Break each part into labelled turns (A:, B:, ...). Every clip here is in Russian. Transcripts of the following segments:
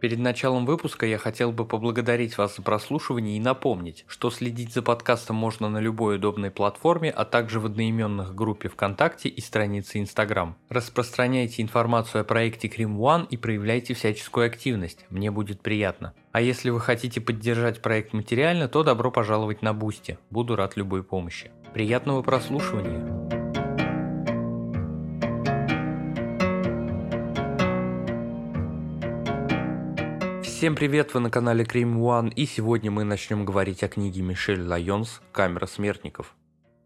A: Перед началом выпуска я хотел бы поблагодарить вас за прослушивание и напомнить, что следить за подкастом можно на любой удобной платформе, а также в одноименных группе ВКонтакте и странице Инстаграм. Распространяйте информацию о проекте Crime One и проявляйте всяческую активность, мне будет приятно. А если вы хотите поддержать проект материально, то добро пожаловать на Бусти, буду рад любой помощи. Приятного прослушивания! Всем привет, вы на канале Crime One, и сегодня мы начнем говорить о книге Мишель Лайонс «Камера смертников».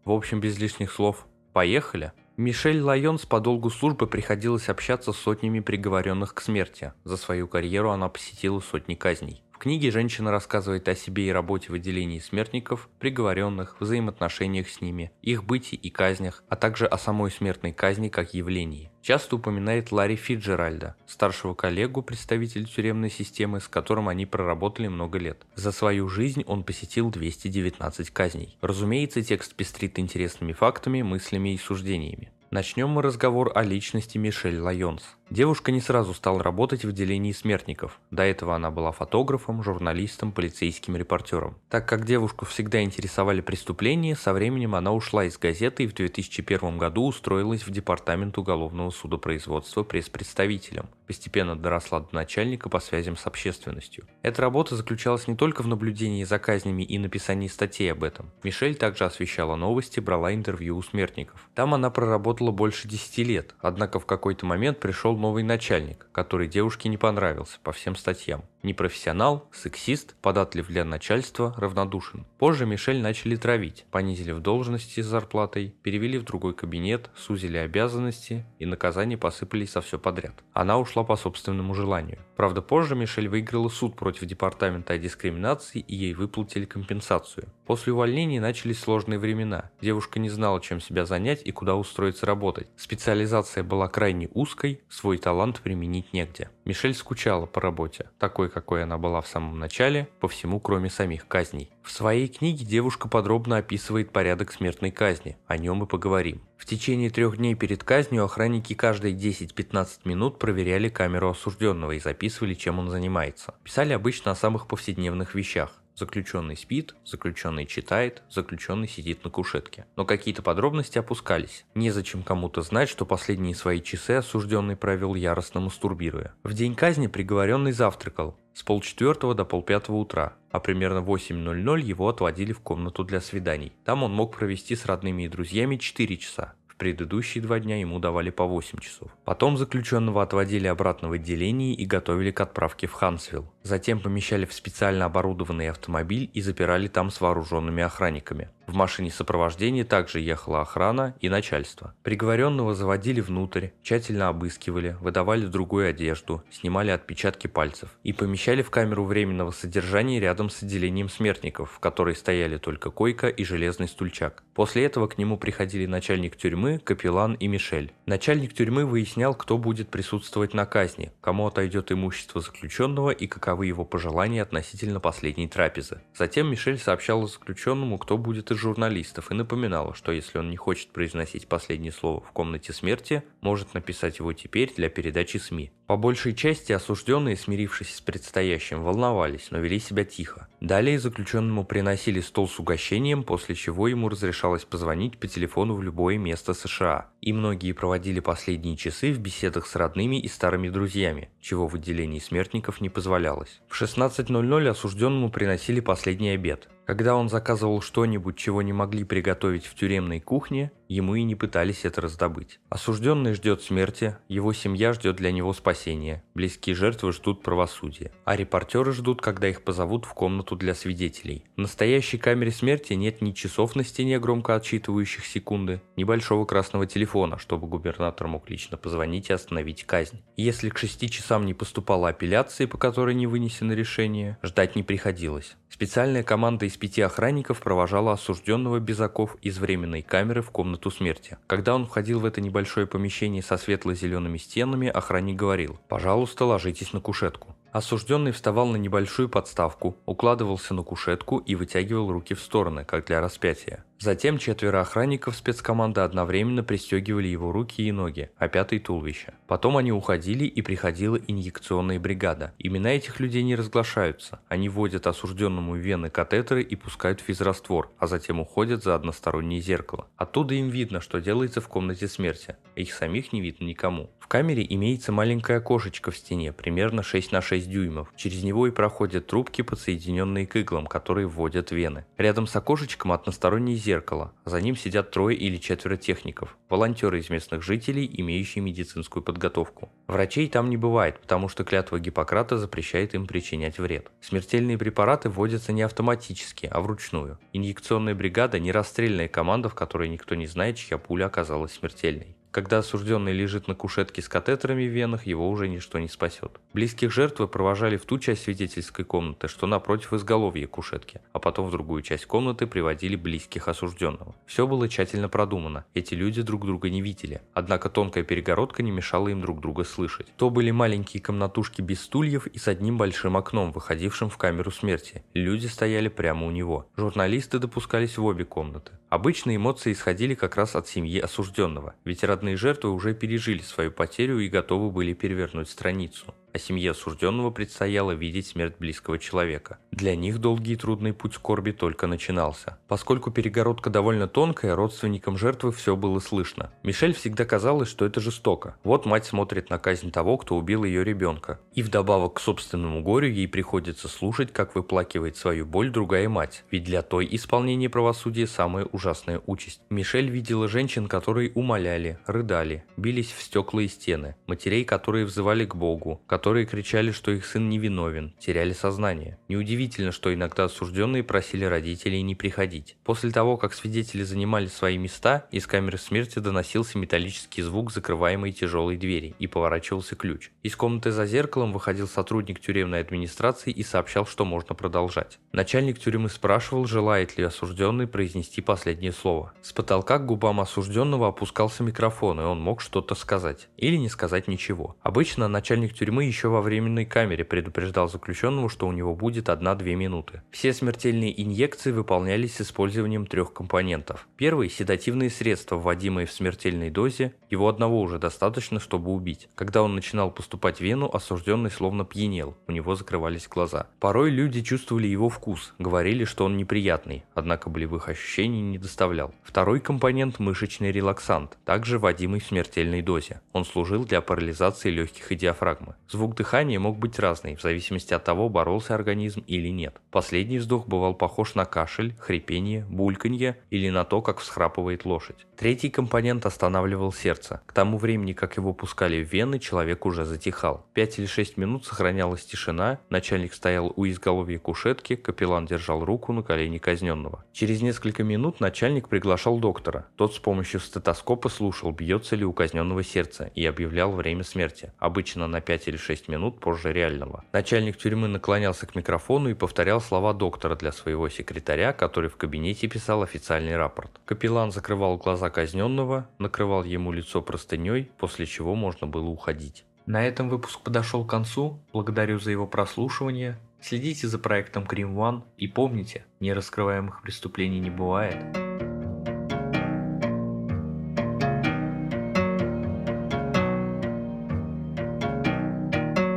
A: В общем, без лишних слов, поехали! Мишель Лайонс по долгу службы приходилось общаться с сотнями приговоренных к смерти. За свою карьеру она посетила сотни казней. В книге женщина рассказывает о себе и работе в отделении смертников, приговоренных, взаимоотношениях с ними, их бытии и казнях, а также о самой смертной казни как явлении. Часто упоминает Ларри Фицджеральда, старшего коллегу, представителя тюремной системы, с которым они проработали много лет. За свою жизнь он посетил 219 казней. Разумеется, текст пестрит интересными фактами, мыслями и суждениями. Начнем мы разговор о личности Мишель Лайонс. Девушка не сразу стала работать в отделении смертников. До этого она была фотографом, журналистом, полицейским репортером. Так как девушку всегда интересовали преступления, со временем она ушла из газеты и в 2001 году устроилась в департамент уголовного судопроизводства пресс-представителем. Постепенно доросла до начальника по связям с общественностью. Эта работа заключалась не только в наблюдении за казнями и написании статей об этом. Мишель также освещала новости, брала интервью у смертников. Там она проработала больше 10 лет, однако в какой-то момент пришел новый начальник, который девушке не понравился по всем статьям. Непрофессионал, сексист, податлив для начальства, равнодушен. Позже Мишель начали травить, понизили в должности с зарплатой, перевели в другой кабинет, сузили обязанности и наказания посыпались со все подряд. Она ушла по собственному желанию. Правда, позже Мишель выиграла суд против департамента о дискриминации и ей выплатили компенсацию. После увольнения начались сложные времена. Девушка не знала, чем себя занять и куда устроиться работать. Специализация была крайне узкой, свой талант применить негде. Мишель скучала по работе, такой, какой она была в самом начале, по всему кроме самих казней. В своей книге девушка подробно описывает порядок смертной казни, о нем и поговорим. В течение трех дней перед казнью охранники каждые 10-15 минут проверяли камеру осужденного и записывали, чем он занимается. Писали обычно о самых повседневных вещах. Заключенный спит, заключенный читает, заключенный сидит на кушетке. Но какие-то подробности опускались. Незачем кому-то знать, что последние свои часы осужденный провел яростно мастурбируя. В день казни приговоренный завтракал, с полчетвертого до полпятого утра, а примерно в 8.00 его отводили в комнату для свиданий. Там он мог провести с родными и друзьями 4 часа, в предыдущие два дня ему давали по 8 часов. Потом заключенного отводили обратно в отделение и готовили к отправке в Хансвилл. Затем помещали в специально оборудованный автомобиль и запирали там с вооруженными охранниками. В машине сопровождения также ехала охрана и начальство. Приговоренного заводили внутрь, тщательно обыскивали, выдавали другую одежду, снимали отпечатки пальцев и помещали в камеру временного содержания рядом с отделением смертников, в которой стояли только койка и железный стульчак. После этого к нему приходили начальник тюрьмы, капеллан и Мишель. Начальник тюрьмы выяснял, кто будет присутствовать на казни, кому отойдет имущество заключенного и каковы его пожелания относительно последней трапезы. Затем Мишель сообщала заключенному, кто будет из журналистов и напоминала, что если он не хочет произносить последнее слово в комнате смерти, может написать его теперь для передачи СМИ. По большей части осужденные, смирившись с предстоящим, волновались, но вели себя тихо. Далее заключенному приносили стол с угощением, после чего ему разрешалось позвонить по телефону в любое место США. И многие проводили последние часы в беседах с родными и старыми друзьями, чего в отделении смертников не позволялось. В 16.00 осужденному приносили последний обед. Когда он заказывал что-нибудь, чего не могли приготовить в тюремной кухне, ему и не пытались это раздобыть. Осужденный ждет смерти, его семья ждет для него спасения, близкие жертвы ждут правосудия, а репортеры ждут, когда их позовут в комнату для свидетелей. В настоящей камере смерти нет ни часов на стене, громко отсчитывающих секунды, ни большого красного телефона, чтобы губернатор мог лично позвонить и остановить казнь. Если к 6 часам не поступала апелляции, по которой не вынесено решение, ждать не приходилось. Специальная команда из пяти охранников провожала осужденного без оков из временной камеры в комнату смерти. Когда он входил в это небольшое помещение со светло-зелеными стенами, охранник говорил «Пожалуйста, ложитесь на кушетку». Осужденный вставал на небольшую подставку, укладывался на кушетку и вытягивал руки в стороны, как для распятия. Затем четверо охранников спецкоманды одновременно пристегивали его руки и ноги, а пятый – туловище. Потом они уходили и приходила инъекционная бригада. Имена этих людей не разглашаются. Они вводят осужденному вены катетеры и пускают физраствор, а затем уходят за одностороннее зеркало. Оттуда им видно, что делается в комнате смерти. Их самих не видно никому. В камере имеется маленькое окошечко в стене, примерно 6 на 6 дюймов. Через него и проходят трубки, подсоединенные к иглам, которые вводят вены. Рядом с окошечком одностороннее зеркало зеркало. За ним сидят трое или четверо техников, волонтеры из местных жителей, имеющие медицинскую подготовку. Врачей там не бывает, потому что клятва Гиппократа запрещает им причинять вред. Смертельные препараты вводятся не автоматически, а вручную. Инъекционная бригада – не расстрельная команда, в которой никто не знает, чья пуля оказалась смертельной. Когда осужденный лежит на кушетке с катетерами в венах, его уже ничто не спасет. Близких жертвы провожали в ту часть свидетельской комнаты, что напротив изголовья кушетки, а потом в другую часть комнаты приводили близких осужденного. Все было тщательно продумано, эти люди друг друга не видели, однако тонкая перегородка не мешала им друг друга слышать. То были маленькие комнатушки без стульев и с одним большим окном, выходившим в камеру смерти. Люди стояли прямо у него. Журналисты допускались в обе комнаты. Обычно эмоции исходили как раз от семьи осужденного, ведь родные жертвы уже пережили свою потерю и готовы были перевернуть страницу а семье осужденного предстояло видеть смерть близкого человека. Для них долгий и трудный путь скорби только начинался. Поскольку перегородка довольно тонкая, родственникам жертвы все было слышно. Мишель всегда казалось, что это жестоко. Вот мать смотрит на казнь того, кто убил ее ребенка. И вдобавок к собственному горю ей приходится слушать, как выплакивает свою боль другая мать. Ведь для той исполнение правосудия самая ужасная участь. Мишель видела женщин, которые умоляли, рыдали, бились в стекла и стены, матерей, которые взывали к Богу, которые кричали, что их сын невиновен, теряли сознание. Неудивительно, что иногда осужденные просили родителей не приходить. После того, как свидетели занимали свои места, из камеры смерти доносился металлический звук закрываемой тяжелой двери и поворачивался ключ. Из комнаты за зеркалом выходил сотрудник тюремной администрации и сообщал, что можно продолжать. Начальник тюрьмы спрашивал, желает ли осужденный произнести последнее слово. С потолка к губам осужденного опускался микрофон, и он мог что-то сказать. Или не сказать ничего. Обычно начальник тюрьмы еще во временной камере предупреждал заключенного, что у него будет 1-2 минуты. Все смертельные инъекции выполнялись с использованием трех компонентов. Первый – седативные средства, вводимые в смертельной дозе, его одного уже достаточно, чтобы убить. Когда он начинал поступать в вену, осужденный словно пьянел, у него закрывались глаза. Порой люди чувствовали его вкус, говорили, что он неприятный, однако болевых ощущений не доставлял. Второй компонент – мышечный релаксант, также вводимый в смертельной дозе. Он служил для парализации легких и диафрагмы. Звук Звук дыхания мог быть разный, в зависимости от того, боролся организм или нет. Последний вздох бывал похож на кашель, хрипение, бульканье или на то, как всхрапывает лошадь. Третий компонент останавливал сердце. К тому времени, как его пускали в вены, человек уже затихал. Пять или шесть минут сохранялась тишина, начальник стоял у изголовья кушетки, капеллан держал руку на колени казненного. Через несколько минут начальник приглашал доктора. Тот с помощью стетоскопа слушал, бьется ли у казненного сердце, и объявлял время смерти, обычно на 5 или 6 6 минут позже реального. Начальник тюрьмы наклонялся к микрофону и повторял слова доктора для своего секретаря, который в кабинете писал официальный рапорт. Капеллан закрывал глаза казненного, накрывал ему лицо простыней, после чего можно было уходить. На этом выпуск подошел к концу. Благодарю за его прослушивание. Следите за проектом Cream One и помните, нераскрываемых преступлений не бывает.